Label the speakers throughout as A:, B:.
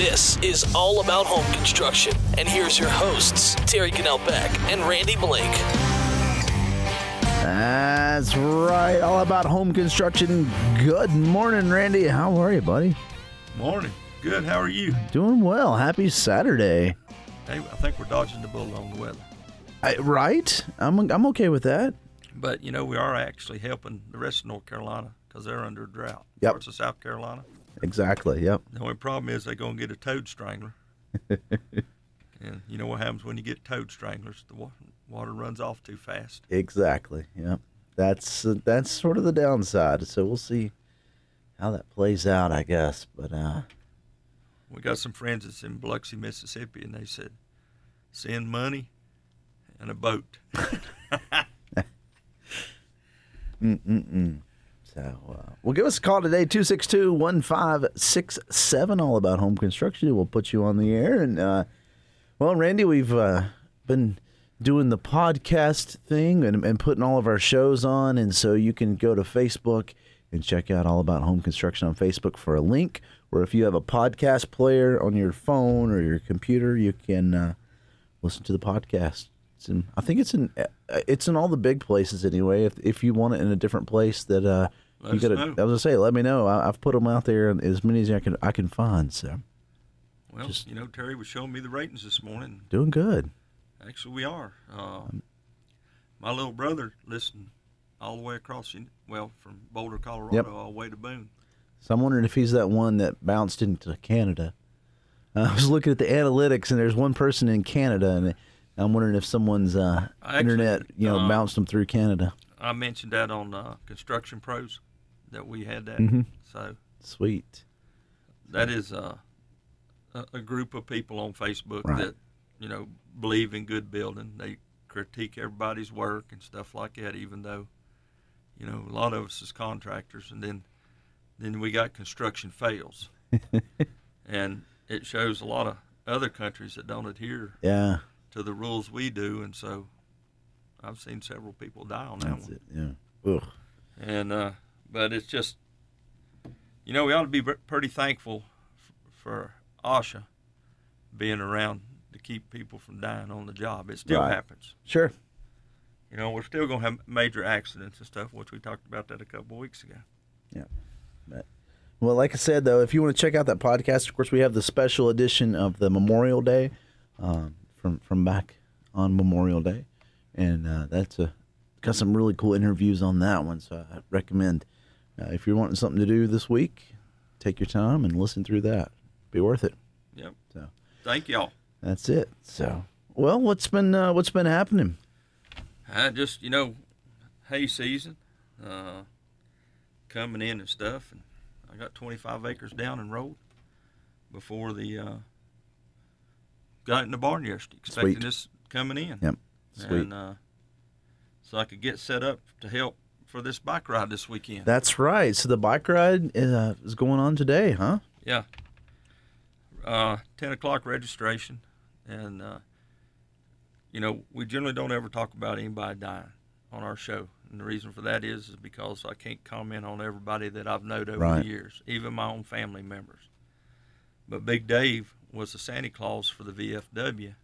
A: This is All About Home Construction. And here's your hosts, Terry Cannell Beck and Randy Blake.
B: That's right. All about home construction. Good morning, Randy. How are you, buddy?
C: Morning. Good. How are you?
B: Doing well. Happy Saturday.
C: Hey, I think we're dodging the bullet on the weather.
B: I, right? I'm I'm okay with that.
C: But, you know, we are actually helping the rest of North Carolina because they're under drought.
B: Yep.
C: Parts of South Carolina.
B: Exactly. Yep.
C: The only problem is they're going to get a toad strangler. and you know what happens when you get toad stranglers? The wa- water runs off too fast.
B: Exactly. Yep. That's uh, that's sort of the downside. So we'll see how that plays out, I guess. But uh,
C: We got some friends that's in Biloxi, Mississippi, and they said, send money and a boat.
B: Mm-mm-mm. So, uh, well, give us a call today, 262 1567, all about home construction. We'll put you on the air. And, uh, well, Randy, we've uh, been doing the podcast thing and, and putting all of our shows on. And so you can go to Facebook and check out All About Home Construction on Facebook for a link. Or if you have a podcast player on your phone or your computer, you can uh, listen to the podcast. It's in, I think it's in uh, it's in all the big places anyway. If if you want it in a different place, that uh,
C: Let
B: you gotta. I was gonna say, let me know. I, I've put them out there as many as I can I can find. So
C: Well,
B: Just-
C: you know, Terry was showing me the ratings this morning.
B: doing good.
C: Actually, we are. Uh, my little brother listened all the way across, well, from Boulder, Colorado,
B: Yep.
C: all the way to Boone.
B: So I'm wondering if he's that one that bounced into Canada. Uh, I was looking at the analytics, and there's one person in Canada, and I'm wondering if someone's uh,
C: Actually,
B: internet, you know,
C: uh,
B: bounced them through Canada.
C: I mentioned that on uh, Construction Pros that we had that.
B: Mhm.
C: So
B: Sweet.
C: that is uh, a, a group of people on Facebook
B: Right.
C: that you know believe in good building. They critique everybody's work and stuff like that, even though you know a lot of us is contractors, and then then we got construction fails, and it shows a lot of other countries that don't adhere
B: Yeah,
C: to the rules we do, and so I've seen several people die on that
B: that's
C: one.
B: it. Yeah. Ugh.
C: and uh, but it's just you know we ought to be pretty thankful f- for OSHA being around to keep people from dying on the job. It still
B: Right.
C: happens.
B: Sure.
C: You know, we're still going to have major accidents and stuff, which we talked about that a couple of weeks ago. Yeah.
B: But, well, like I said, though, if you want to check out that podcast, of course, we have the special edition of the Memorial Day um, from from back on Memorial Day, and uh, that's a got some really cool interviews on that one. So I recommend uh, if you're wanting something to do this week, take your time and listen through that. Be worth it.
C: Yep.
B: So
C: Thank y'all.
B: that's it. So well, what's been uh, what's been happening?
C: I just, you know, hay season uh, coming in and stuff, and I got 25 acres down and rolled before the uh, got in the barn yesterday, expecting
B: Sweet.
C: this coming in.
B: Yep. Sweet.
C: And uh, so I could get set up to help for this bike ride this weekend.
B: That's right. So the bike ride uh, is going on today, huh?
C: yeah. Uh, 10 o'clock registration, and uh, you know we generally don't ever talk about anybody dying on our show, and the reason for that is is because I can't comment on everybody that I've known over
B: Right.
C: the years, even my own family members. But Big Dave was the Santa Claus for the VFW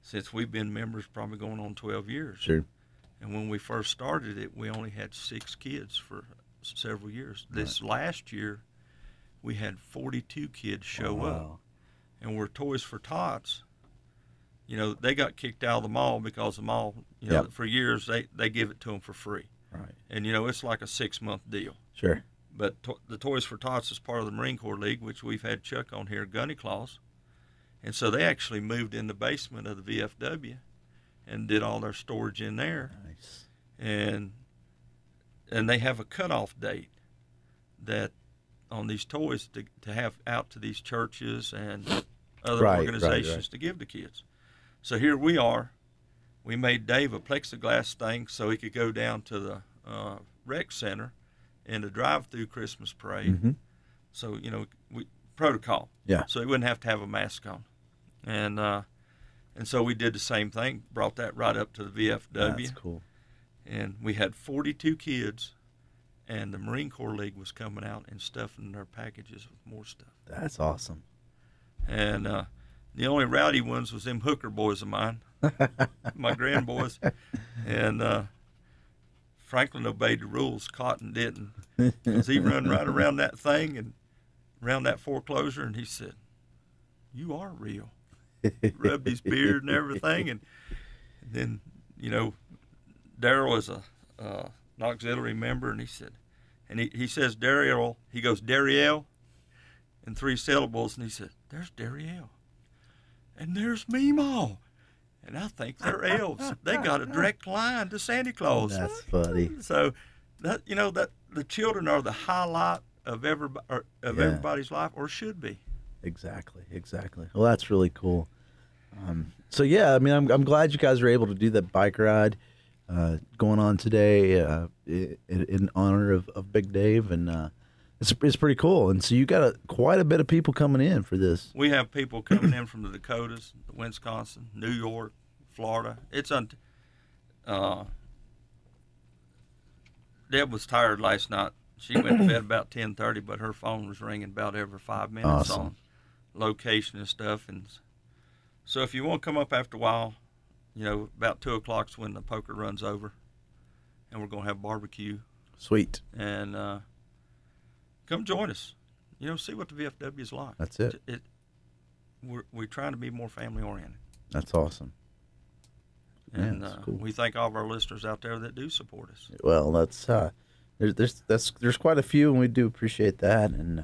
C: since we've been members, probably going on 12 years.
B: Sure.
C: And when we first started it, we only had six kids for several years. This last year, we had 42 kids show up.
B: Wow.
C: And we're Toys for Tots. You know, they got kicked out of the mall because the mall, you know,
B: Yep.
C: for years they, they give it to them for free.
B: Right.
C: And, you know, it's like a six month deal.
B: Sure.
C: But to- the Toys for Tots is part of the Marine Corps League, which we've had Chuck on here, Gunny Claus. And so they actually moved in the basement of the VFW and did all their storage in there
B: Nice.
C: and and they have a cutoff date that on these toys to, to have out to these churches and other
B: Right, right,
C: organizations
B: right.
C: to give to kids. So here we are. We made Dave a plexiglass thing so he could go down to the uh, rec center in a drive-through Christmas parade.
B: Mhm.
C: So you know, we protocol.
B: Yeah.
C: So he wouldn't have to have a mask on, and uh, and so we did the same thing. Brought that right up to the VFW
B: That's cool.
C: and we had 42 kids and the marine corps league was coming out and stuffing their packages with more stuff
B: That's awesome.
C: and uh, the only rowdy ones was them hooker boys of mine, my grand boys, and uh, Franklin obeyed the rules. Cotton didn't, because he run right around that thing and around that foreclosure, and he said, "You are real." Rubbed his beard and everything, and, then you know, Daryl is a uh, an auxiliary member, and he said, and he, he says Daryl, he goes Dariel, in three syllables, and he said, "There's Dariel, and there's Meemaw." And I think they're elves. They got a direct line to Santa Claus.
B: That's funny.
C: So that you know that the children are the highlight of every of
B: Yeah.
C: everybody's life, or should be.
B: Exactly, exactly. Well, that's really cool. Um, so yeah, I mean, I'm I'm glad you guys were able to do that bike ride uh, going on today uh, in, in honor of, of Big Dave, and uh, it's it's pretty cool. And so you got a, quite a bit of people coming in for this.
C: We have people coming in from the Dakotas, Wisconsin, New York, Florida. It's un. Uh, Deb was tired last night. She went to bed about ten thirty, but her phone was ringing about every five minutes
B: Awesome.
C: on location and stuff. And so, if you want to come up after a while, you know, about two o'clock's when the poker runs over, and we're gonna have barbecue
B: Sweet.
C: and uh, come join us. You know, see what the VFW is like.
B: That's it.
C: It, we're we're trying to be more family oriented,
B: That's awesome. Yeah,
C: and
B: that's
C: uh,
B: cool.
C: we thank all of our listeners out there that do support us.
B: Well, that's uh, there's there's that's there's quite a few, and we do appreciate that. And uh,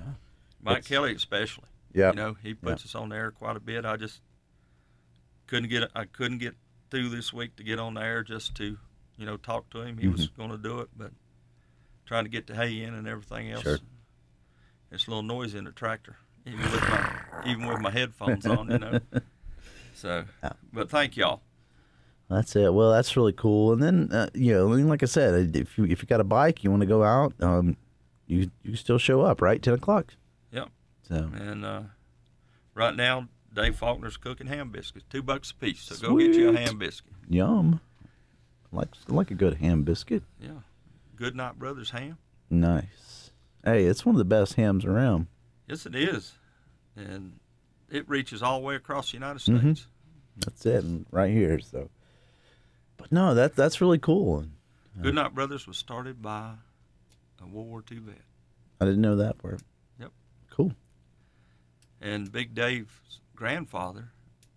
C: Mike Kelly, especially.
B: yeah,
C: You know, he puts us on the air quite a bit. I just couldn't get I couldn't get through this week to get on the air just to you know talk to him. He was
B: Mm-hmm.
C: going to do it, but trying to get the hay in and everything else.
B: Sure.
C: It's a little noisy in the tractor, even with my even with my headphones on. You know. So, but thank y'all.
B: That's it. Well, that's really cool. And then, uh, you know, like I said, if you if you got a bike, you want to go out, um, you you still show up, right? Ten o'clock.
C: Yep.
B: So
C: And uh, right now, Dave Faulkner's cooking ham biscuits, two bucks a piece. So go get you a ham biscuit.
B: yum. Like like a good ham biscuit.
C: Yeah. Goodnight Brothers ham.
B: Nice. Hey, it's one of the best hams around.
C: Yes, it is, and it reaches all the way across the United
B: Mhm.
C: States.
B: That's it, and right here. So, but no, that that's really cool.
C: Goodnight Brothers was started by a World War II vet,
B: I didn't know that part.
C: Yep.
B: Cool.
C: and Big Dave's grandfather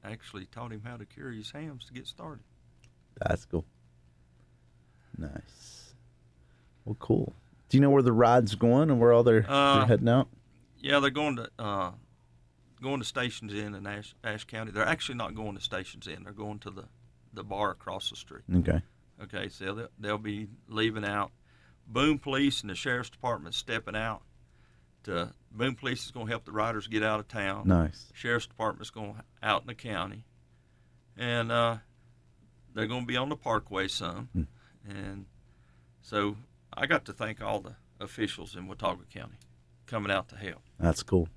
C: actually taught him how to cure his hams to get started.
B: That's cool. Nice. Well, cool. Do you know where the ride's going and where all they're,
C: Uh,
B: they're heading out?
C: Yeah, they're going to uh, going to Stations Inn in Ashe, Ashe County. They're actually not going to Stations Inn. They're going to the the bar across the street.
B: Okay.
C: Okay, so they'll, they'll be leaving out. Boone Police and the Sheriff's Department stepping out. To Boone Police is going to help the riders get out of town.
B: Nice.
C: Sheriff's Department's going out in the county, and uh, they're going to be on the Parkway some,
B: Hmm.
C: and so I got to thank all the officials in Watauga County coming out to help.
B: That's cool.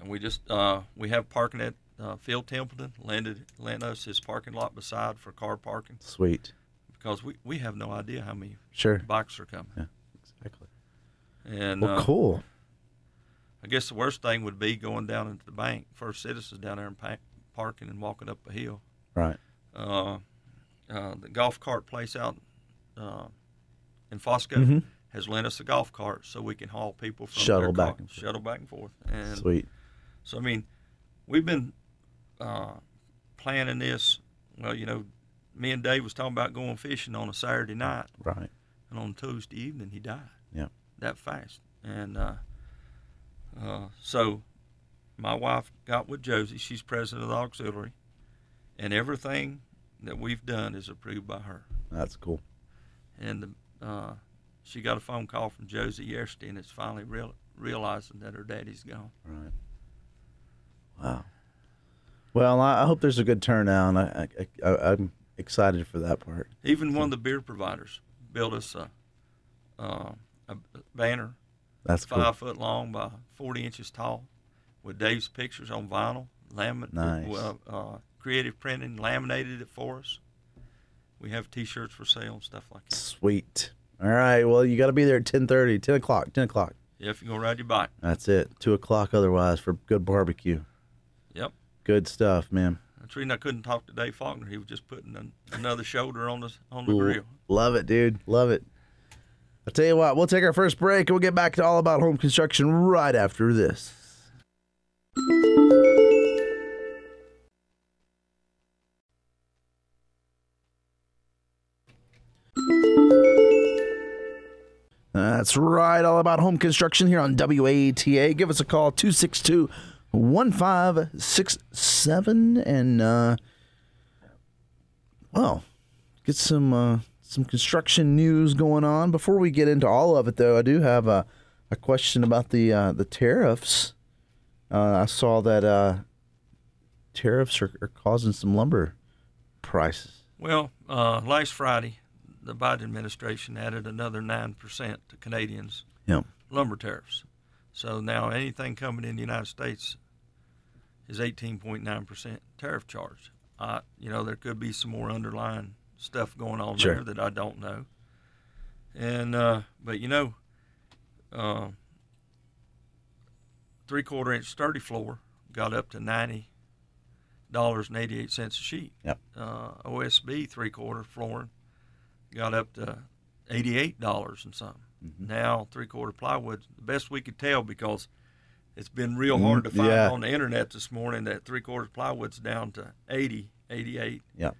C: And we just uh, we have parking at uh, Phil Templeton lended lent us his parking lot beside for car parking
B: Sweet.
C: because we, we have no idea how many
B: Sure.
C: bikes are coming.
B: Yeah, exactly.
C: And
B: Well,
C: uh,
B: cool.
C: I guess the worst thing would be going down into the bank, First Citizens down there and pa- parking and walking up a hill.
B: Right.
C: Uh, uh, the golf cart place out uh, in Foscoe
B: Mhm.
C: has lent us a golf cart so we can haul people from
B: Shuttle back and forth.
C: shuttle back and forth. And
B: Sweet.
C: so I mean, we've been uh, planning this. Well, you know, me and Dave was talking about going fishing on a Saturday night,
B: Right.
C: and on Tuesday evening he died.
B: Yeah.
C: That fast, and uh, uh, so my wife got with Josie. She's president of the auxiliary, and everything that we've done is approved by her.
B: That's cool.
C: And uh, she got a phone call from Josie yesterday, and it's finally real, realizing that her daddy's gone.
B: Right. Wow. Well, I hope there's a good turnout. I, I, I, I'm excited for that part.
C: Even one of the beer providers built us a, uh, a banner
B: That's cool.
C: five foot long by 40 inches tall with Dave's pictures on vinyl, lamin-
B: Nice.
C: well, uh, creative printing, laminated it for us. We have T-shirts for sale and stuff like that.
B: Sweet. All right. Well, you got to be there at 10:30, 10 o'clock, 10 o'clock.
C: Yeah, if you go ride your bike.
B: That's it. Two o'clock otherwise for good barbecue.
C: Yep.
B: Good stuff, man.
C: That's the reason I couldn't talk to Dave Faulkner. He was just putting an, another shoulder on the on the
B: L-
C: grill.
B: Love it, dude. Love it. I'll tell you what, we'll take our first break and we'll get back to all about home construction right after this. That's right, all about home construction here on WATA. Give us a call 262 1567 and uh well, get some uh, some construction news going on. Before we get into all of it, though, I do have a, a question about the uh, the tariffs. Uh, I saw that uh, tariffs are, are causing some lumber prices.
C: Well, uh, last Friday, the Biden administration added another nine percent to Canadians'
B: Yeah,
C: lumber tariffs. So now anything coming in the United States is 18.9% tariff charge. Uh, you know, there could be some more underlying stuff going on
B: Sure.
C: there that I don't know. And, uh, but you know, uh, three quarter inch Sturd-I-Floor got up to $90.88 a sheet.
B: Yep.
C: Uh, OSB three quarter flooring got up to $88 and something.
B: Mm-hmm.
C: Now, three quarter plywood, the best we could tell because it's been real hard to
B: Mm,
C: find
B: yeah.
C: on the internet this morning that three quarter plywood's down to 80, 88,
B: yeah,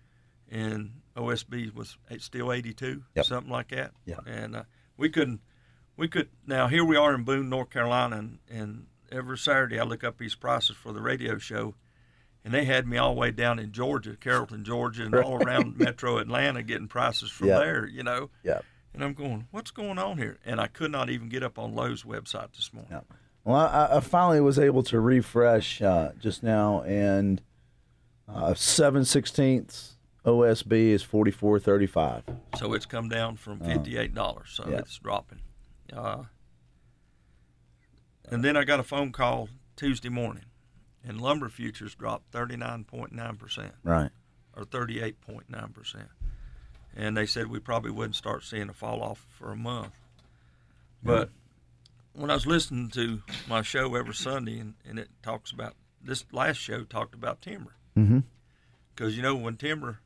C: and OSB was still 82,
B: Yep.
C: something like that.
B: Yeah.
C: And uh, we couldn't, we could, now here we are in Boone, North Carolina, and, and every Saturday I look up these prices for the radio show. And they had me all the way down in Georgia, Carrollton, Georgia, and all around Metro Atlanta getting prices from
B: Yep.
C: there, you know.
B: yeah.
C: And I'm going, what's going on here? And I could not even get up on Lowe's website this morning.
B: Yeah. Well, I, I finally was able to refresh uh, just now, and uh, seven sixteenths OSB is forty four thirty five.
C: So it's come down from fifty-eight dollars. So
B: yeah.
C: it's dropping. Uh, and then I got a phone call Tuesday morning, and lumber futures dropped thirty-nine point nine percent
B: Right.
C: or thirty-eight point nine percent, and they said we probably wouldn't start seeing a fall off for a month. But when I was listening to my show every Sunday, and, and it talks about this last show talked about timber.
B: Mm-hmm.
C: because you know when timber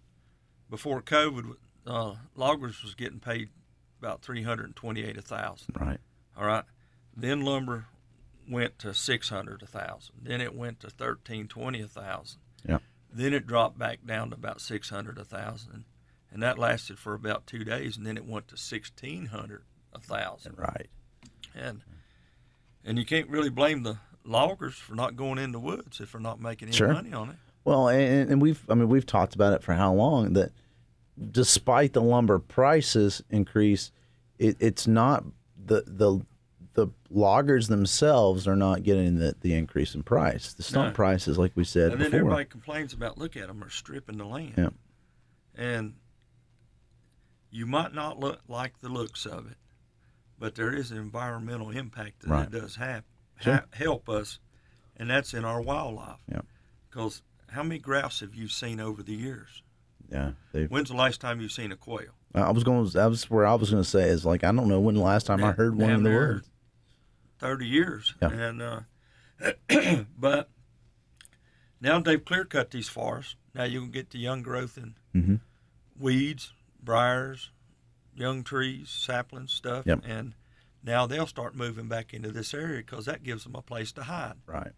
C: before COVID, uh, loggers was getting paid about three hundred and twenty-eight a thousand.
B: Right.
C: All right, then lumber went to six hundred a thousand. Then it went to thirteen twenty a thousand.
B: Yeah.
C: Then it dropped back down to about six hundred a thousand, and that lasted for about two days, and then it went to sixteen hundred a thousand.
B: Right.
C: And and you can't really blame the loggers for not going in the woods if they're not making any
B: Sure.
C: money on it.
B: Well, and, and we've I mean we've talked about it for how long that despite the lumber prices increase, it, it's not the the the loggers themselves are not getting the, the increase in price. The stump
C: No.
B: prices, like we said
C: And then
B: before,
C: everybody complains about look at them are stripping the land.
B: Yeah.
C: And you might not look like the looks of it, but there is an environmental impact that
B: Right.
C: it does have
B: Sure.
C: ha- help us, and that's in our wildlife.
B: Yeah.
C: Because how many grouse have you seen over the years?
B: yeah.
C: When's the last time you've seen a quail?
B: I was going. That was where I was going to say is like I don't know when the last time I heard one in the woods.
C: Thirty years.
B: Yeah.
C: And uh, but now they've clear cut these forests. Now you can get the young growth in
B: Mm-hmm.
C: weeds, briars, young trees, saplings, stuff,
B: Yep.
C: and now they'll start moving back into this area because that gives them a place to hide.
B: Right.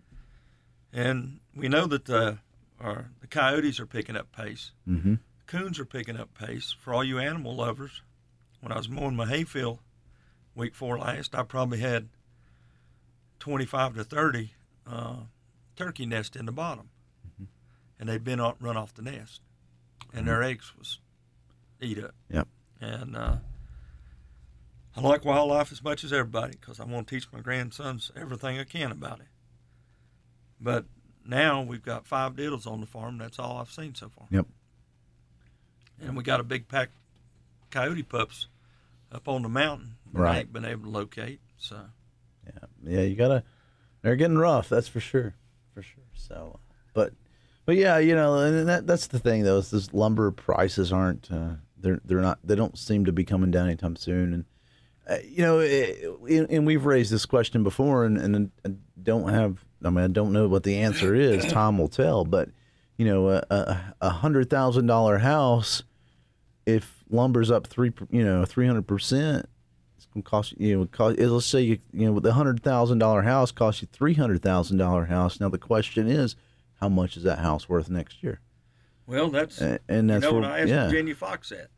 C: And we know that the or the coyotes are picking up pace.
B: Mm-hmm.
C: Coons are picking up pace. For all you animal lovers, when I was mowing my hayfield week four last, I probably had 25 to 30 uh, turkey nests in the bottom, and they'd been run off the nest, and their eggs was eat up.
B: Yep.
C: And uh, I like wildlife as much as everybody because I want to teach my grandsons everything I can about it. But now we've got five diddles on the farm. That's all I've seen so far.
B: Yep.
C: And we got a big pack coyote pups up on the mountain. that I
B: Right.
C: ain't been able to locate. So
B: Yeah, yeah, you gotta. They're getting rough, that's for sure, for sure. So, but, but yeah, you know, and that that's the thing though. Is this lumber prices aren't uh, they're they're not they don't seem to be coming down anytime soon, and uh, you know, eh, and and we've raised this question before, and, and I don't have. I mean, I don't know what the answer is. Time will tell. But you know, a, a, a hundred thousand dollar house, if lumber's up three, you know, three hundred percent, gonna cost you. Know, cost, let's say you, you know, with a hundred thousand dollar house costs you three hundred thousand dollar house. Now the question is, how much is that house worth next year?
C: Well, that's
B: And, and that's
C: you know
B: where,
C: what I asked
B: yeah,
C: Virginia Foxx at.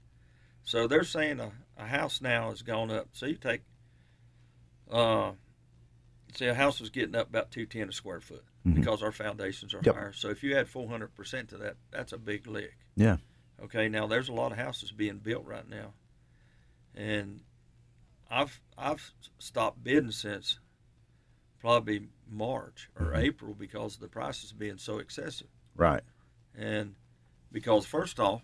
C: So they're saying a, a house now has gone up. So you take, uh, say a house was getting up about two ten a square foot because our foundations are
B: Mm-hmm. Yep.
C: higher. So if you add four hundred percent to that, that's a big lick.
B: yeah,
C: Okay, now there's a lot of houses being built right now, and I've I've stopped bidding since probably March or
B: Mm-hmm.
C: April because of the prices being so excessive.
B: right,
C: And because first off,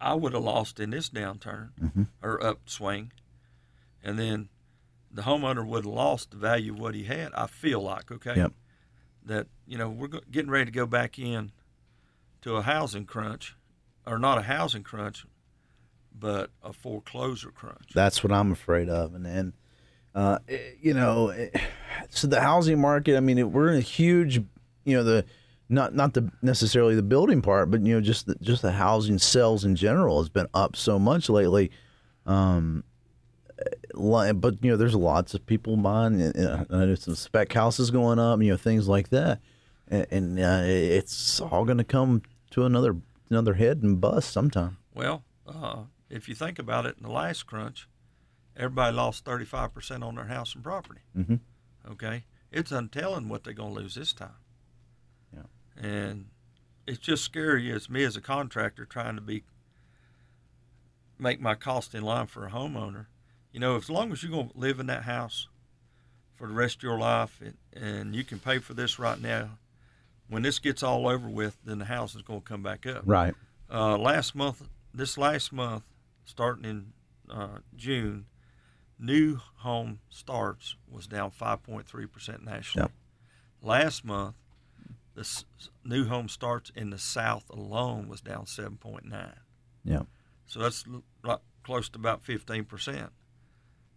C: I would have lost in this downturn
B: Mhm.
C: or upswing, and then the homeowner would have lost the value of what he had. I feel like okay,
B: Yep.
C: that you know we're getting ready to go back in to a housing crunch, or not a housing crunch, but a foreclosure crunch.
B: That's what I'm afraid of, and then, uh, eh, you know, eh, so the housing market. I mean, it, we're in a huge, you know, the not not the necessarily the building part, but you know, just the, just the housing sales in general has been up so much lately. Um, but you know, there's lots of people buying. eh, know some spec houses going up, you know, things like that, and, and uh, it's all going to come to another another head and bust sometime.
C: Well, uh, if you think about it, in the last crunch, everybody lost 35% on their house and property.
B: Mhm.
C: Okay? It's untelling what they're going to lose this time.
B: Yeah.
C: And it's just scary as me as a contractor trying to be make my cost in line for a homeowner. You know, as long as you're going to live in that house for the rest of your life and, and you can pay for this right now, when this gets all over with, then the house is going to come back up
B: Right.
C: uh, last month, this last month, starting in uh, June, new home starts was down 5.3% nationally.
B: Yep.
C: Last month, the s- new home starts in the South alone was down 7.9.
B: Yeah.
C: So that's l- close to about 15%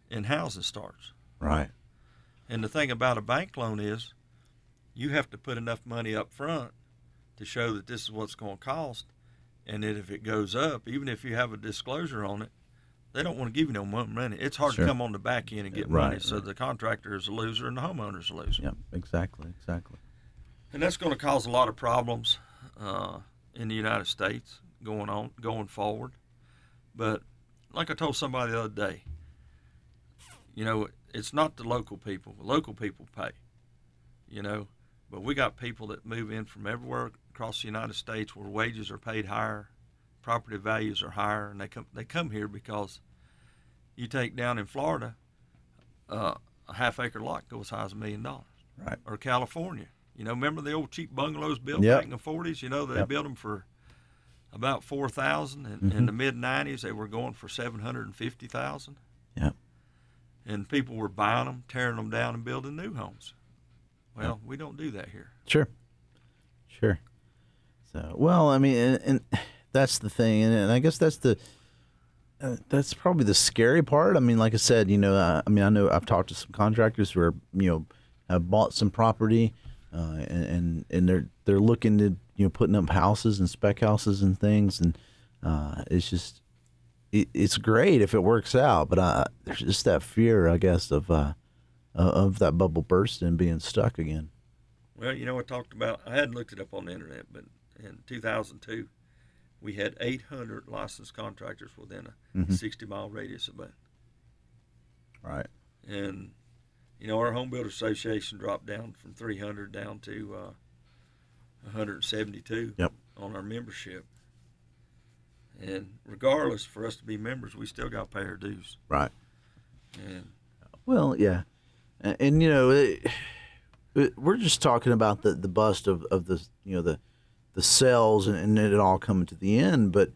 C: in housing starts.
B: Right.
C: And the thing about a bank loan is you have to put enough money up front to show that this is what's going to cost. And that if it goes up, even if you have a disclosure on it, they don't want to give you no money. It's hard
B: Sure.
C: to come on the back end and get
B: Right,
C: money. So
B: right.
C: the contractor is a loser and the homeowner is a loser.
B: Yeah. Exactly. Exactly.
C: And that's going to cause a lot of problems uh, in the United States going on going forward. But like I told somebody the other day, you know, it's not the local people. Local people pay, you know, but we got people that move in from everywhere across the United States where wages are paid higher, property values are higher, and they come they come here because you take down in Florida, uh, a half acre lot goes as high as a million dollars
B: Right.
C: or California. You know, remember the old cheap bungalows built
B: Yep.
C: back in the forties? You know, they
B: Yep.
C: built them for about four thousand, and in the mid nineties they were going for seven hundred and fifty thousand.
B: Yep.
C: And people were buying them, tearing them down, and building new homes. Well, we don't do that here.
B: Sure. Sure. So, well, I mean, and, and that's the thing, and, and I guess that's the uh, that's probably the scary part. I mean, like I said, you know, I, I mean, I know I've talked to some contractors who are, you know, have bought some property, uh, and, and and they're they're looking to you know putting up houses and spec houses and things, and uh, it's just it, it's great if it works out, but uh, there's just that fear, I guess, of uh, of that bubble bursting and being stuck again.
C: Well, you know, I talked about. I hadn't looked it up on the internet, but in 2002, we had 800 licensed contractors within a 60 mile radius of Boone.
B: Right.
C: and you know our home builder association dropped down from 300 down to uh, 172
B: Yep.
C: on our membership and regardless for us to be members we still got to pay our dues
B: Right.
C: and
B: Well, yeah, and, and you know, it, it- we're just talking about the, the bust of, of the you know the the sales and, and it all coming to the end. But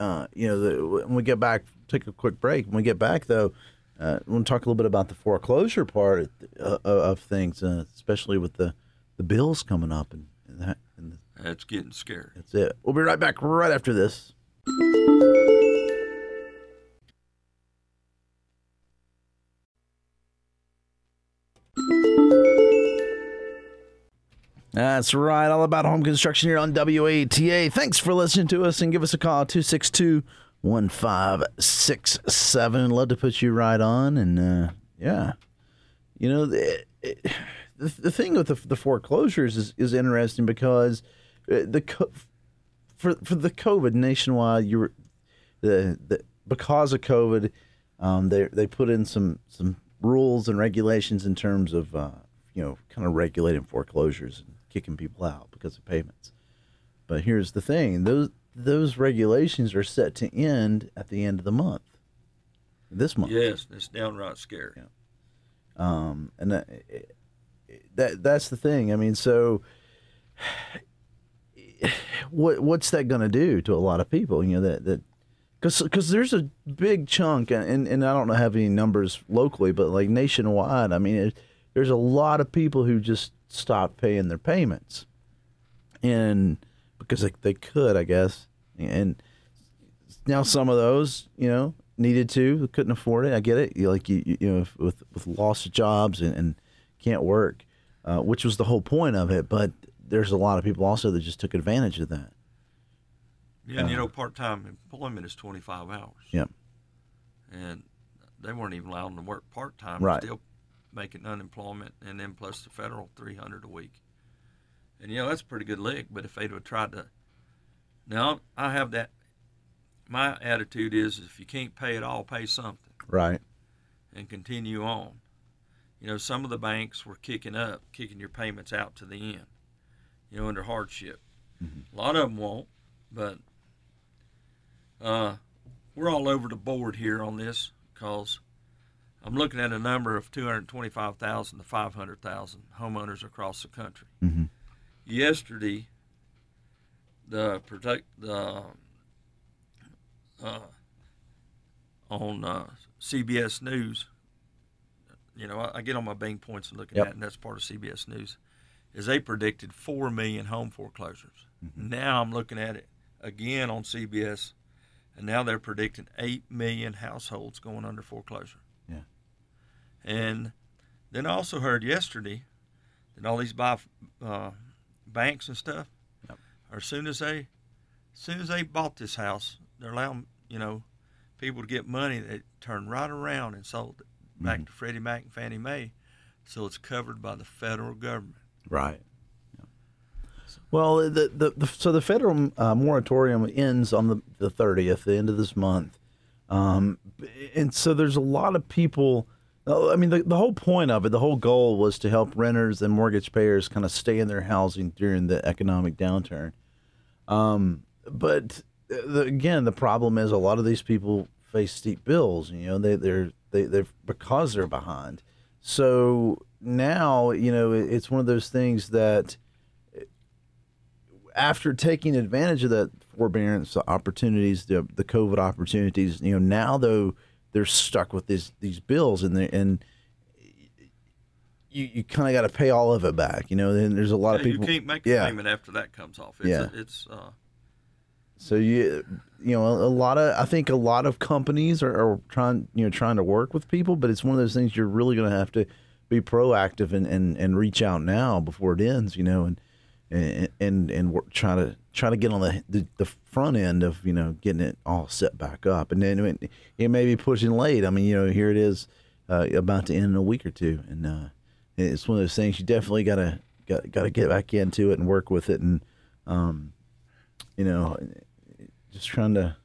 B: uh, you know, the, when we get back, take a quick break. When we get back, though, uh, we'll talk a little bit about the foreclosure part uh, of things, uh, especially with the the bills coming up and, and that. And
C: that's getting scary
B: that's it. We'll be right back right after this. That's right. All about home construction here on WATA. Thanks for listening to us and give us a call 262 1567. Love to put you right on. And uh, yeah, you know, the, the, the thing with the, the foreclosures is, is interesting because uh, the for for the COVID nationwide, you were the, the because of COVID, um, they they put in some some rules and regulations in terms of uh, you know kind of regulating foreclosures and kicking people out because of payments. But here's the thing: those those regulations are set to end at the end of the month. This month.
C: Yes, it's downright scary.
B: Yeah. Um, and that, that that's the thing. I mean, so what what's that going to do to a lot of people? You know that that because there's a big chunk, and, and I don't have any numbers locally, but like nationwide, I mean, it, there's a lot of people who just stopped paying their payments, and because they, they could, I guess, and now some of those, you know, needed to, couldn't afford it. I get it. You like you you know with with loss of jobs and, and can't work, uh, which was the whole point of it. But there's a lot of people also that just took advantage of that.
C: Yeah, and you know, part-time employment is 25 hours.
B: Yeah.
C: And they weren't even allowed to work part-time.
B: Right.
C: Still making unemployment, and then plus the federal 300 a week. And you know that's a pretty good lick. But if they'd have tried to, now I have that. My attitude is, if you can't pay it all, pay something
B: Right.
C: and continue on. You know, some of the banks were kicking up, kicking your payments out to the end. You know, under hardship. A lot of them won't, but uh, we're all over the board here on this because I'm looking at a number of 225,000 to 500,000 homeowners across the country.
B: Mm-hmm.
C: Yesterday, the protect the uh, on uh, CBS News, you know, I, I get on my Bing points and looking
B: Yep.
C: at, it, and that's part of CBS News, is they predicted four million home foreclosures. Now I'm looking at it again on CBS, and now they're predicting eight million households going under foreclosure.
B: Yeah.
C: And then I also heard yesterday that all these buy, uh, banks and stuff,
B: Yep.
C: are as soon as they, as soon as they bought this house, they're allowing you know people to get money. They turn right around and sold it back to Freddie Mac and Fannie Mae, so it's covered by the federal government.
B: Right. Well, the, the, the so the federal uh, moratorium ends on the the thirtieth, the end of this month, um, and so there's a lot of people. Uh, I mean, the, the whole point of it, the whole goal was to help renters and mortgage payers kind of stay in their housing during the economic downturn. Um, but the, again, the problem is a lot of these people face steep bills. You know, they they're they they're because they're behind. So now, you know, it, it's one of those things that after taking advantage of that forbearance opportunities, the the COVID opportunities, you know, now though they're stuck with these these bills and they and you, you kind of got to pay all of it back, you know. Then there's a lot
C: Yeah,
B: of people.
C: you can't make a
B: yeah.
C: payment after that comes off. It's
B: Yeah.
C: it's uh,
B: So you you know a lot of I think a lot of companies are, are trying you know trying to work with people, but it's one of those things you're really going to have to be proactive and, and, and reach out now before it ends, you know, and and and, and work, try to try to get on the, the the front end of you know getting it all set back up, and then it, it may be pushing late. I mean, you know, here it is uh, about to end in a week or two, and uh, it's one of those things you definitely got to got got to get back into it and work with it, and um, you know, just trying to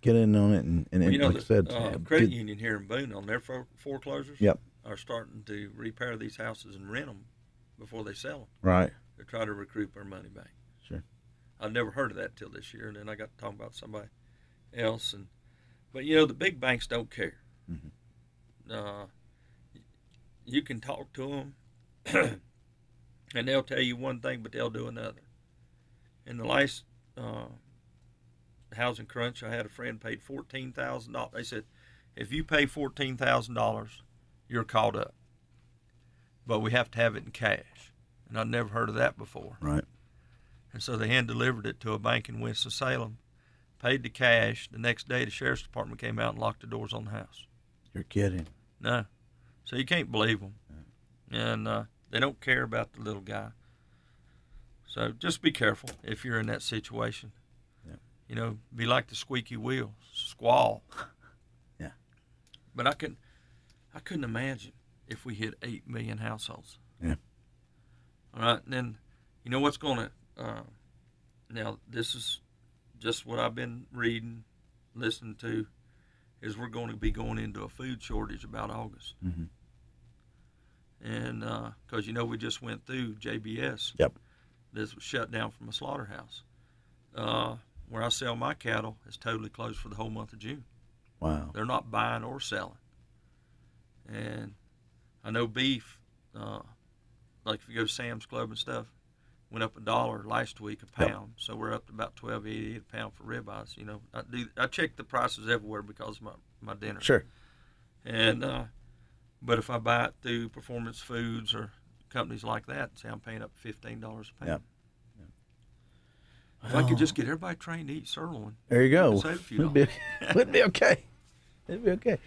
B: get in on it and, and,
C: well, you know
B: like I said,
C: uh,
B: get-
C: credit union here in Boone on their foreclosures.
B: Yep.
C: Are starting to repair these houses and rent them before they sell them.
B: right,
C: They're trying to recoup their money back.
B: Sure.
C: I've never heard of that till this year, and then I got to talk about somebody else, and but you know the big banks don't care.
B: Mm-hmm.
C: Uh, you can talk to them, and they'll tell you one thing, but they'll do another. In the last uh, housing crunch, I had a friend paid fourteen thousand dollars. They said, if you pay fourteen thousand dollars, you're caught up. But we have to have it in cash, and I'd never heard of that before.
B: right,
C: And so they hand delivered it to a bank in Winston Salem, paid the cash. The next day, the sheriff's department came out and locked the doors on the house.
B: you're kidding.
C: No, so you can't believe them, and uh, they don't care about the little guy. So just be careful if you're in that situation.
B: Yeah.
C: You know, be like the squeaky wheel, squall.
B: Yeah.
C: But I could, I couldn't imagine if we hit eight million households. All right, and then, you know what's going to. Uh, now this is just what I've been reading, listening to, is we're going to be going into a food shortage about August.
B: Mm-hmm.
C: And because you know we just went through JBS.
B: Yep.
C: This was shut down from a slaughterhouse. Uh, where I sell my cattle is totally closed for the whole month of June.
B: Wow.
C: They're not buying or selling. And I know beef, uh, like if you go to Sam's Club and stuff, went up a dollar last week a
B: Yep.
C: pound. So we're up to about twelve eighty eight a pound for ribeyes. You know, I do I check the prices everywhere because of my my dinner.
B: Sure.
C: And uh, but if I buy it through Performance Foods or companies like that, say I'm paying up fifteen dollars a pound. If I could just get everybody trained to eat sirloin,
B: There you go.
C: Save a few
B: It'd be, it'd be okay. It'd be okay.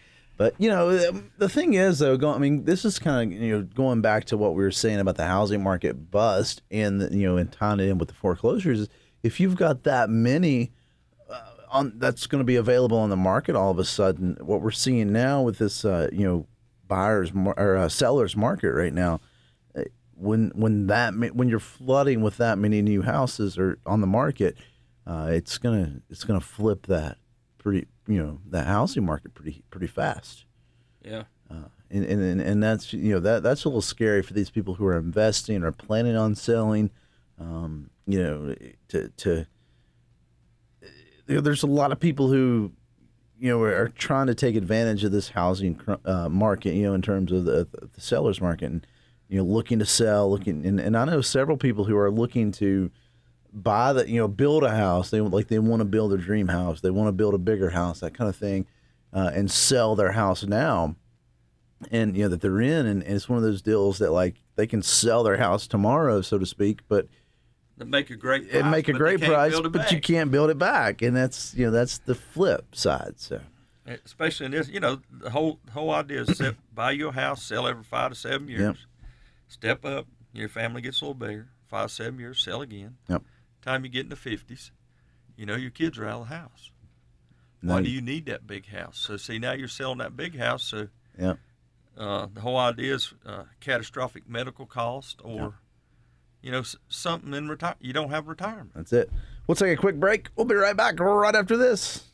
B: But you know, the, thing is, though, go, I mean, this is kind of you know going back to what we were saying about the housing market bust, and you know, and tying it in with the foreclosures. If you've got that many uh, on that's going to be available on the market, all of a sudden, what we're seeing now with this, uh, you know, buyers mar- or uh, sellers market right now, uh, when when that when you're flooding with that many new houses or on the market, uh, it's gonna it's gonna flip that pretty you know that housing market pretty pretty fast.
C: yeah,
B: And, and and- and that's you know that that's a little scary for these people who are investing or planning on selling. Um, you know, to to there's a lot of people who you know are trying to take advantage of this housing cr- uh, market. You know, in terms of the, the sellers market, and you know, looking to sell, looking and, and I know several people who are looking to buy the you know build a house. They like they want to build a dream house. They want to build a bigger house, that kind of thing, uh, and sell their house now and you know that they're in and, and it's one of those deals that like they can sell their house tomorrow so to speak but
C: they make a great price,
B: and make a
C: but
B: great price but you can't build it back and that's you know that's the flip side so
C: especially in this. You know, the whole the whole idea is set, buy your house, sell every five to seven years,
B: Yep.
C: step up. Your family gets a little bigger. Five seven years, sell again.
B: Yep.
C: Time you get in the fifties, you know your kids are out of the house. Why
B: you-
C: do you need that big house? So see now you're selling that big house. So
B: yeah
C: uh, the whole idea is uh, catastrophic medical cost or you know s- something in retire. You don't have retirement.
B: that's it we'll take a quick break we'll be right back right after this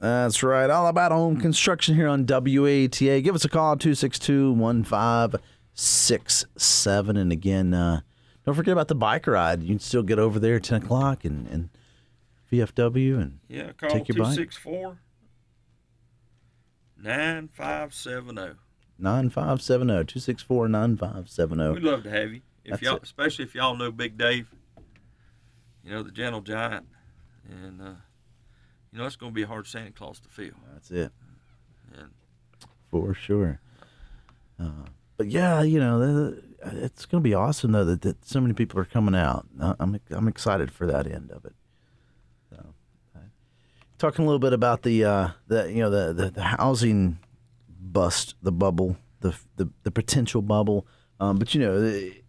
B: That's right. All about home construction here on WATA. Give us a call, 262 1567. And again, uh, don't forget about the bike ride. You can still get over there at 10 o'clock and, and VFW. And
C: Yeah, call
B: Take your
C: two
B: bike.
C: six four nine five seven zero.
B: 9570 264 9570.
C: We'd love to have you. If
B: That's
C: y'all,
B: it.
C: especially if y'all know Big Dave, you know the gentle giant, and uh, you know it's going to be a hard Santa Claus to feel.
B: That's it.
C: And
B: For sure. Uh, but yeah, you know, the, it's going to be awesome though that, that so many people are coming out. I'm I'm excited for that end of it. So, uh, talking a little bit about the uh, the you know the, the the housing bust, the bubble, the the, the potential bubble. Um, but you know, it,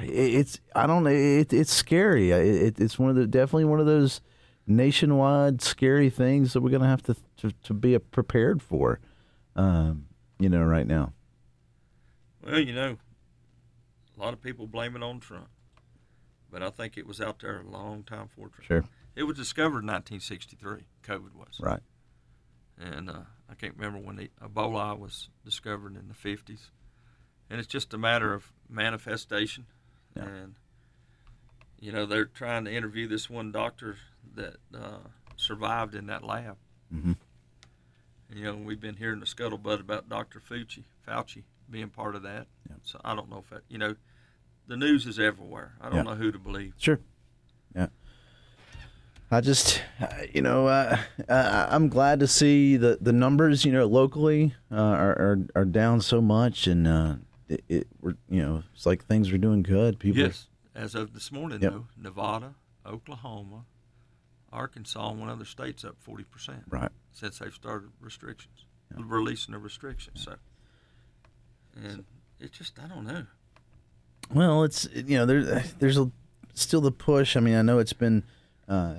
B: it's I don't it, it's scary. It, it's one of the definitely one of those nationwide scary things that we're going to have to to, to be prepared for. Um, you know, right now.
C: well, you know, a lot of people blame it on Trump, but I think it was out there a long time before Trump.
B: Sure.
C: It was discovered in 1963. COVID was.
B: Right.
C: and uh, I can't remember when the Ebola was discovered in the 50s. And it's just a matter of manifestation.
B: Yeah.
C: And, you know, they're trying to interview this one doctor that uh, survived in that lab.
B: Mhm.
C: And, you know, we've been hearing the scuttlebutt about Dr. Fauci, Fauci being part of that.
B: Yeah.
C: So I don't know if that, you know, the news is everywhere. I don't
B: Yeah.
C: know who to believe.
B: Sure. Yeah. I just, uh, you know, uh, uh, I'm glad to see the, the numbers, you know, locally uh, are, are are down so much, and uh, it, it we're, you know, it's like things are doing good. People,
C: Yes, as of this morning,
B: Yep.
C: though, Nevada, Oklahoma, Arkansas and one other state's up forty percent
B: Right.
C: since they've started restrictions, releasing the restrictions. So, and it just I don't know.
B: Well, it's you know there's there's a, still the push. I mean, I know it's been uh,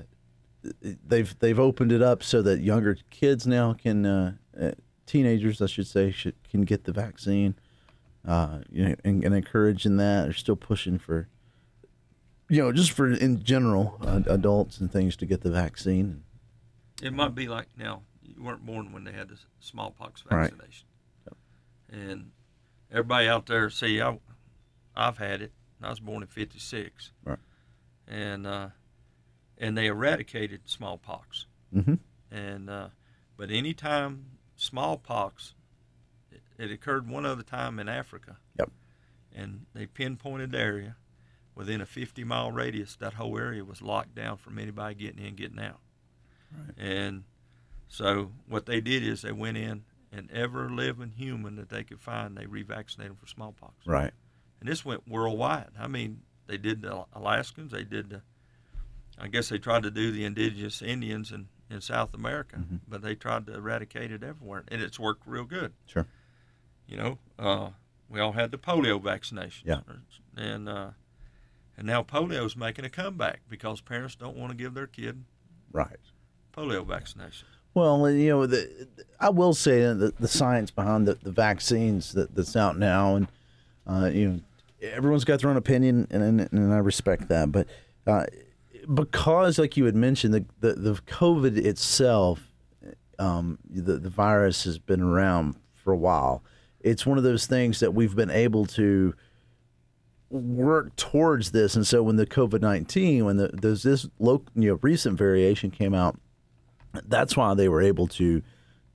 B: they've they've opened it up so that younger kids now can uh, uh, teenagers, I should say, should can get the vaccine. Uh, you know, and, and encouraging that. They're still pushing for you know just for in general uh, adults and things to get the vaccine.
C: It might be like now you weren't born when they had the smallpox vaccination,
B: Right.
C: vaccination, and everybody out there see I, I've had it. I was born in '56,
B: Right.
C: and uh, and they eradicated smallpox.
B: Mm-hmm.
C: And uh, but anytime smallpox, it, it occurred one other time in Africa.
B: Yep.
C: And they pinpointed the area within a 50 mile radius. That whole area was locked down from anybody getting in, getting out.
B: Right.
C: And so what they did is they went in and ever living human that they could find, they revaccinated them for smallpox.
B: Right.
C: And this went worldwide. I mean, they did the Alaskans, they did the, I guess they tried to do the indigenous Indians in, in South America,
B: Mm-hmm.
C: but they tried to eradicate it everywhere. And it's worked real good.
B: Sure.
C: You know, uh, we all had the polio vaccination.
B: Yeah.
C: And, uh, and now polio is making a comeback because parents don't want to give their kid
B: Right.
C: polio vaccination.
B: Well, you know, the, I will say that the, the science behind the, the vaccines that, that's out now, and uh, you know, everyone's got their own opinion, and and, and I respect that. But uh, because, like you had mentioned, the the, the COVID itself, um, the the virus has been around for a while. It's one of those things that we've been able to work towards this, and so when the COVID nineteen, when the there's this local, you know, recent variation came out that's why they were able to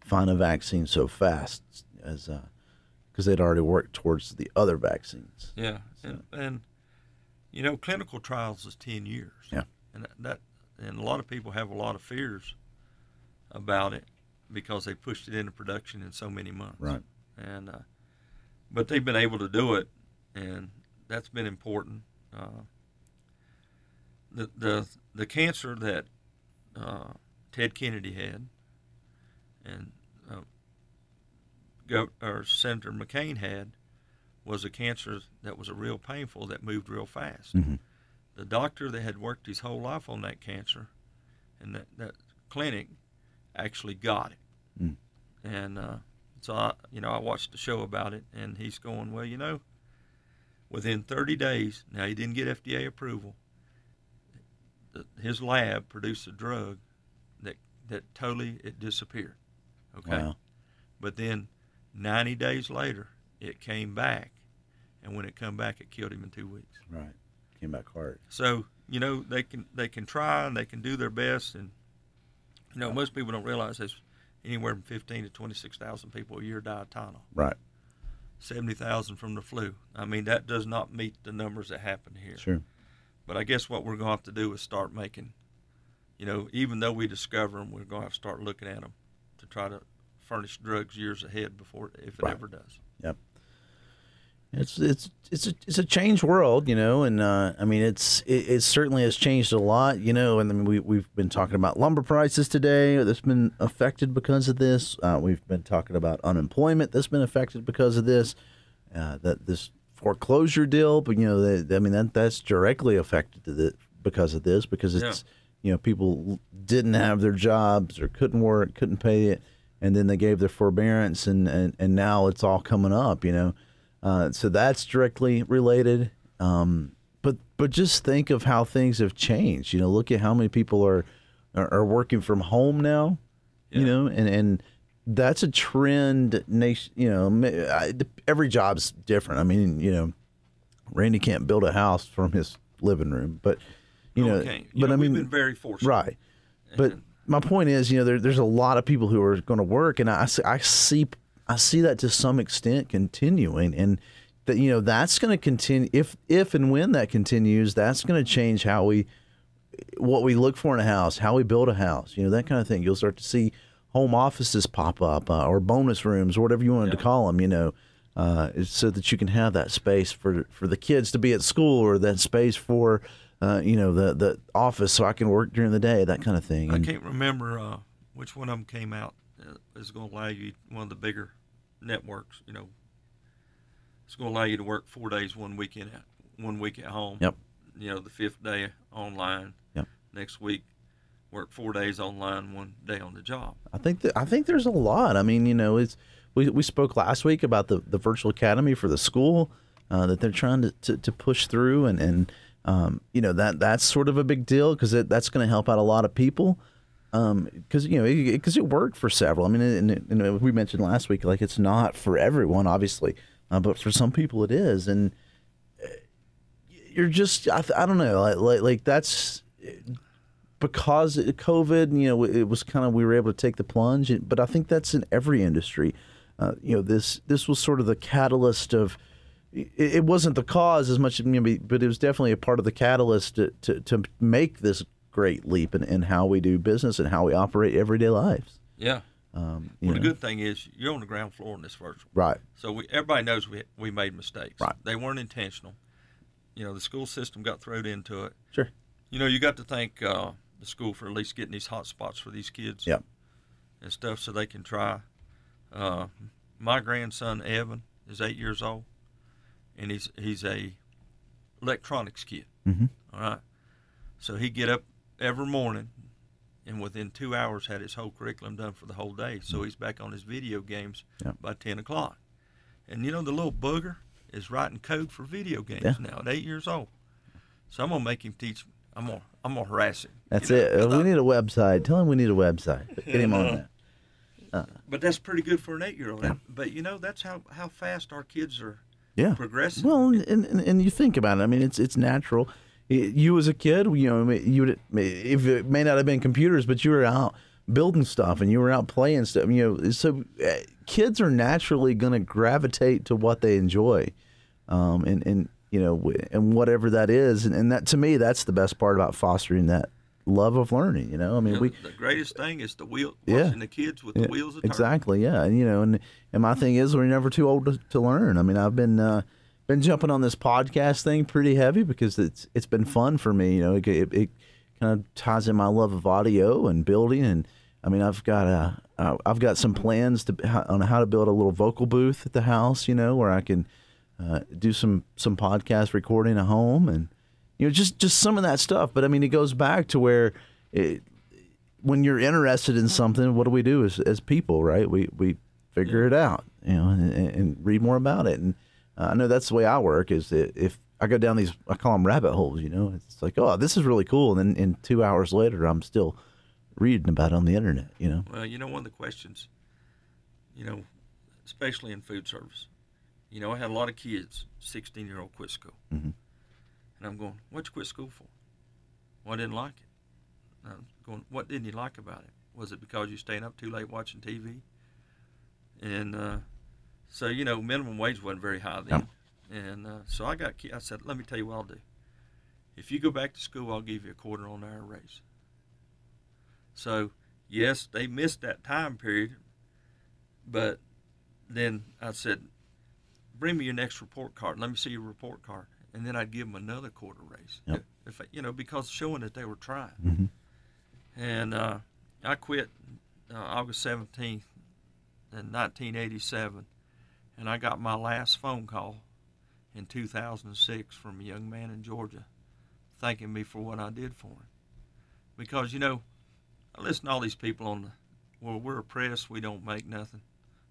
B: find a vaccine so fast as because they'd already worked towards the other vaccines
C: Yeah, and, and you know, clinical trials is ten years.
B: Yeah.
C: and that, that and a lot of people have a lot of fears about it because they pushed it into production in so many months.
B: Right.
C: And uh, but they've been able to do it, and that's been important. Uh, the the the cancer that uh, Ted Kennedy had, and uh, Gov- or Senator McCain had, was a cancer that was a real painful that moved real fast.
B: Mhm.
C: The doctor that had worked his whole life on that cancer, and that, that clinic, actually got it.
B: Mm.
C: And uh, so I, you know, I watched the show about it, and he's going, well, you know, within 30 days. Now he didn't get FDA approval. His lab produced a drug that that totally it disappeared. Okay.
B: Wow.
C: But then 90 days later, it came back, and when it come back, it killed him in two weeks.
B: right came back hard
C: So you know they can they can try and they can do their best, and you know most people don't realize there's anywhere from 15 to 26 thousand people a year die of tunnel,
B: right
C: 70 thousand from the flu. I mean that does not meet the numbers that happen here.
B: sure
C: But I guess what we're going to have to do is start making, you know, even though we discover them, we're going to have to start looking at them to try to furnish drugs years ahead before if it
B: Right.
C: ever does.
B: yep it's it's it's a, it's a changed world, you know, and uh, I mean it's it, it certainly has changed a lot, you know, and I mean, we we've been talking about lumber prices today that's been affected because of this. Uh, we've been talking about unemployment that's been affected because of this. Uh, that this foreclosure deal, but you know, that I mean that that's directly affected to the, because of this because it's you know people didn't have their jobs or couldn't work, couldn't pay it, and then they gave their forbearance, and and, and now it's all coming up, you know. Uh, so that's directly related. Um, but but just think of how things have changed. You know, look at how many people are are, are working from home now. You know, and and that's a trend. Nation, you know, I- every job's different. I mean, you know, Randy can't build a house from his living room, but you know,
C: okay. You
B: but
C: know,
B: I mean,
C: we've been very fortunate.
B: right. But my point is, you know, there, there's a lot of people who are going to work, and I, I see I see that to some extent continuing, and that you know that's going to continue if if and when that continues, that's going to change how we what we look for in a house, how we build a house, you know, that kind of thing. You'll start to see home offices pop up uh, or bonus rooms or whatever you wanted to call them, you know, uh, so that you can have that space for for the kids to be at school or that space for uh, you know, the the office so I can work during the day, that kind of thing.
C: I
B: And-
C: can't remember uh, which one of them came out. Is going to allow you one of the bigger networks. You know, it's going to allow you to work four days one weekend at one week at home.
B: Yep.
C: You know, the fifth day online.
B: Yep.
C: Next week, work four days online, one day on the job.
B: I think that I think there's a lot. I mean, you know, it's we, we spoke last week about the, the virtual academy for the school uh, that they're trying to, to, to push through, and and um, you know that that's sort of a big deal because that's going to help out a lot of people. Because you know, because it, worked for several. I mean, and, and we mentioned last week, like it's not for everyone, obviously, uh, but for some people it is, and uh, you're just I, I don't know, like like, like that's because it- COVID, you know, it was kind of we were able to take the plunge, but I think that's in every industry. Uh, you know, this this was sort of the catalyst of. It, it wasn't the cause as much, but it was definitely a part of the catalyst to to, to make this great leap in, in how we do business and how we operate everyday lives.
C: Yeah.
B: Um, you
C: Well, the good thing is you're on the ground floor in this virtual.
B: right?
C: So we, everybody knows we, we made mistakes.
B: Right.
C: They weren't intentional. You know, the school system got thrown into it.
B: Sure.
C: You know, you got to thank uh, the school for at least getting these hot spots for these kids.
B: Yep.
C: And stuff so they can try. Uh, my grandson Evan is eight years old, and he's he's a electronics kid.
B: Mhm.
C: All right. So he get up every morning, and within two hours had his whole curriculum done for the whole day. So mm. he's back on his video games
B: Yep.
C: by ten o'clock. And you know the little booger is writing code for video games
B: Yeah.
C: now at eight years old. So I'm gonna make him teach. I'm gonna I'm gonna harass him.
B: That's
C: you know,
B: it. Uh, We need a website. Tell him we need a website. Get him on uh-huh. that. Uh.
C: But that's pretty good for an eight-year-old. But you know, that's how how fast our kids are
B: Yeah.
C: progressing.
B: Well, and, and, and you think about it. I mean, it's it's natural. You as a kid, you know, you would if it may not have been computers, but you were out building stuff and you were out playing stuff. You know, so uh, kids are naturally going to gravitate to what they enjoy, um, and and you know, and whatever that is, and, and that to me, that's the best part about fostering that love of learning. You know, I mean, we
C: the greatest thing is the wheel
B: Yeah.
C: watching the kids with
B: yeah,
C: the wheels of
B: exactly, yeah, and you know, and and my thing is, we're never too old to, to learn. I mean, I've been uh, been jumping on this podcast thing pretty heavy because it's it's been fun for me. You know, it, it, it kind of ties in my love of audio and building, and I mean, I've got a uh, I've got some plans to on how to build a little vocal booth at the house. You know, where I can uh, do some some podcast recording at home and you know just just some of that stuff. But I mean, it goes back to where it, when you're interested in something, what do we do as as people, right? We we figure it out, you know, and, and read more about it. And uh, I know that's the way I work. Is that if I go down these, I call them rabbit holes. You know, it's like, oh, this is really cool, and then in two hours later, I'm still reading about it on the internet. You know,
C: Well, you know, one of the questions, you know, especially in food service, you know, I had a lot of kids, 16 year old quit school.
B: Mhm.
C: And I'm going, what'd you quit school for? Well, I didn't like it. I'm going, what didn't you like about it? Was it because you staying up too late watching TV? And uh, so, you know, minimum wage wasn't very high then. And uh, so I got, I said, let me tell you what I'll do. If you go back to school, I'll give you a quarter on hour raise. So, yes, they missed that time period, but then I said, bring me your next report card. Let me see your report card. And then I'd give them another quarter raise.
B: Yep.
C: If, you know, because showing that they were trying.
B: Mhm.
C: And uh, I quit uh, August 17th in 1987. And I got my last phone call in 2006 from a young man in Georgia thanking me for what I did for him. Because, you know, I listen to all these people on the, well, we're oppressed, we don't make nothing.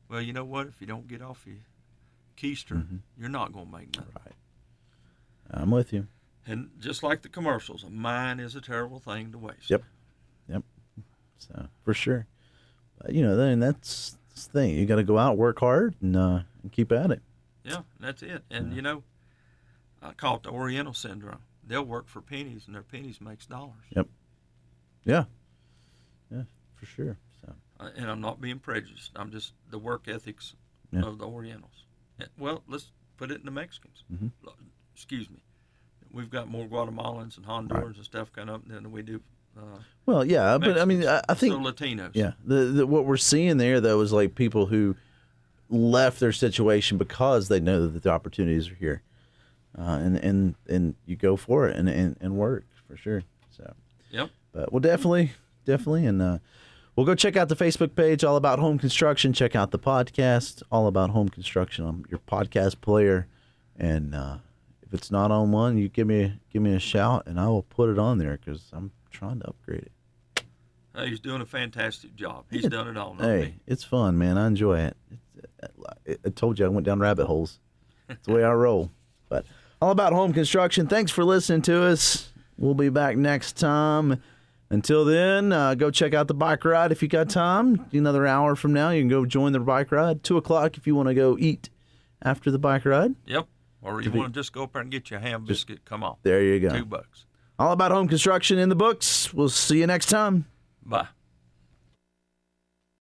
C: Well, you know what? If you don't get off your keister,
B: Mhm.
C: you're not going to make nothing.
B: right? I'm with you.
C: And just like the commercials, a mind is a terrible thing to waste.
B: Yep. Yep. So for sure, but, you know, then that's, the thing. You got to go out, work hard, and, uh, and keep at it.
C: Yeah, that's it. And you know, I call it the Oriental syndrome. They'll work for pennies, and their pennies makes dollars. Yep.
B: Yeah, yeah, for sure. So
C: Uh, and I'm not being prejudiced. I'm just the work ethics
B: Yeah.
C: of the Orientals. Well, let's put it in the Mexicans.
B: Mhm.
C: Excuse me. We've got more Guatemalans and Hondurans and stuff coming up than we do. Uh,
B: well, yeah, but I mean, I, I think
C: so Latinos.
B: Yeah, the, the what we're seeing there though is like people who left their situation because they know that the opportunities are here. uh, and and and you go for it and and, and work for sure. So,
C: Yep.
B: but we'll definitely definitely and uh, we'll go check out the Facebook page all about home construction. Check out the podcast all about home construction on your podcast player, and uh, if it's not on one, you give me give me a shout and I will put it on there because I'm trying to upgrade it.
C: Hey, he's doing a fantastic job. He's done it all.
B: Hey,
C: me.
B: it's fun, man. I enjoy it. It's, I, I told you I went down rabbit holes. It's the way I roll. But all about home construction. Thanks for listening to us. We'll be back next time. Until then, uh, go check out the bike ride if you got time. Another hour from now, you can go join the bike ride. Two o'clock if you want to go eat after the bike ride.
C: Yep. Or you want to just go up there and get your ham biscuit? Come on.
B: There you go.
C: Two bucks.
B: All about home construction in the books. We'll see you next time.
C: Bye.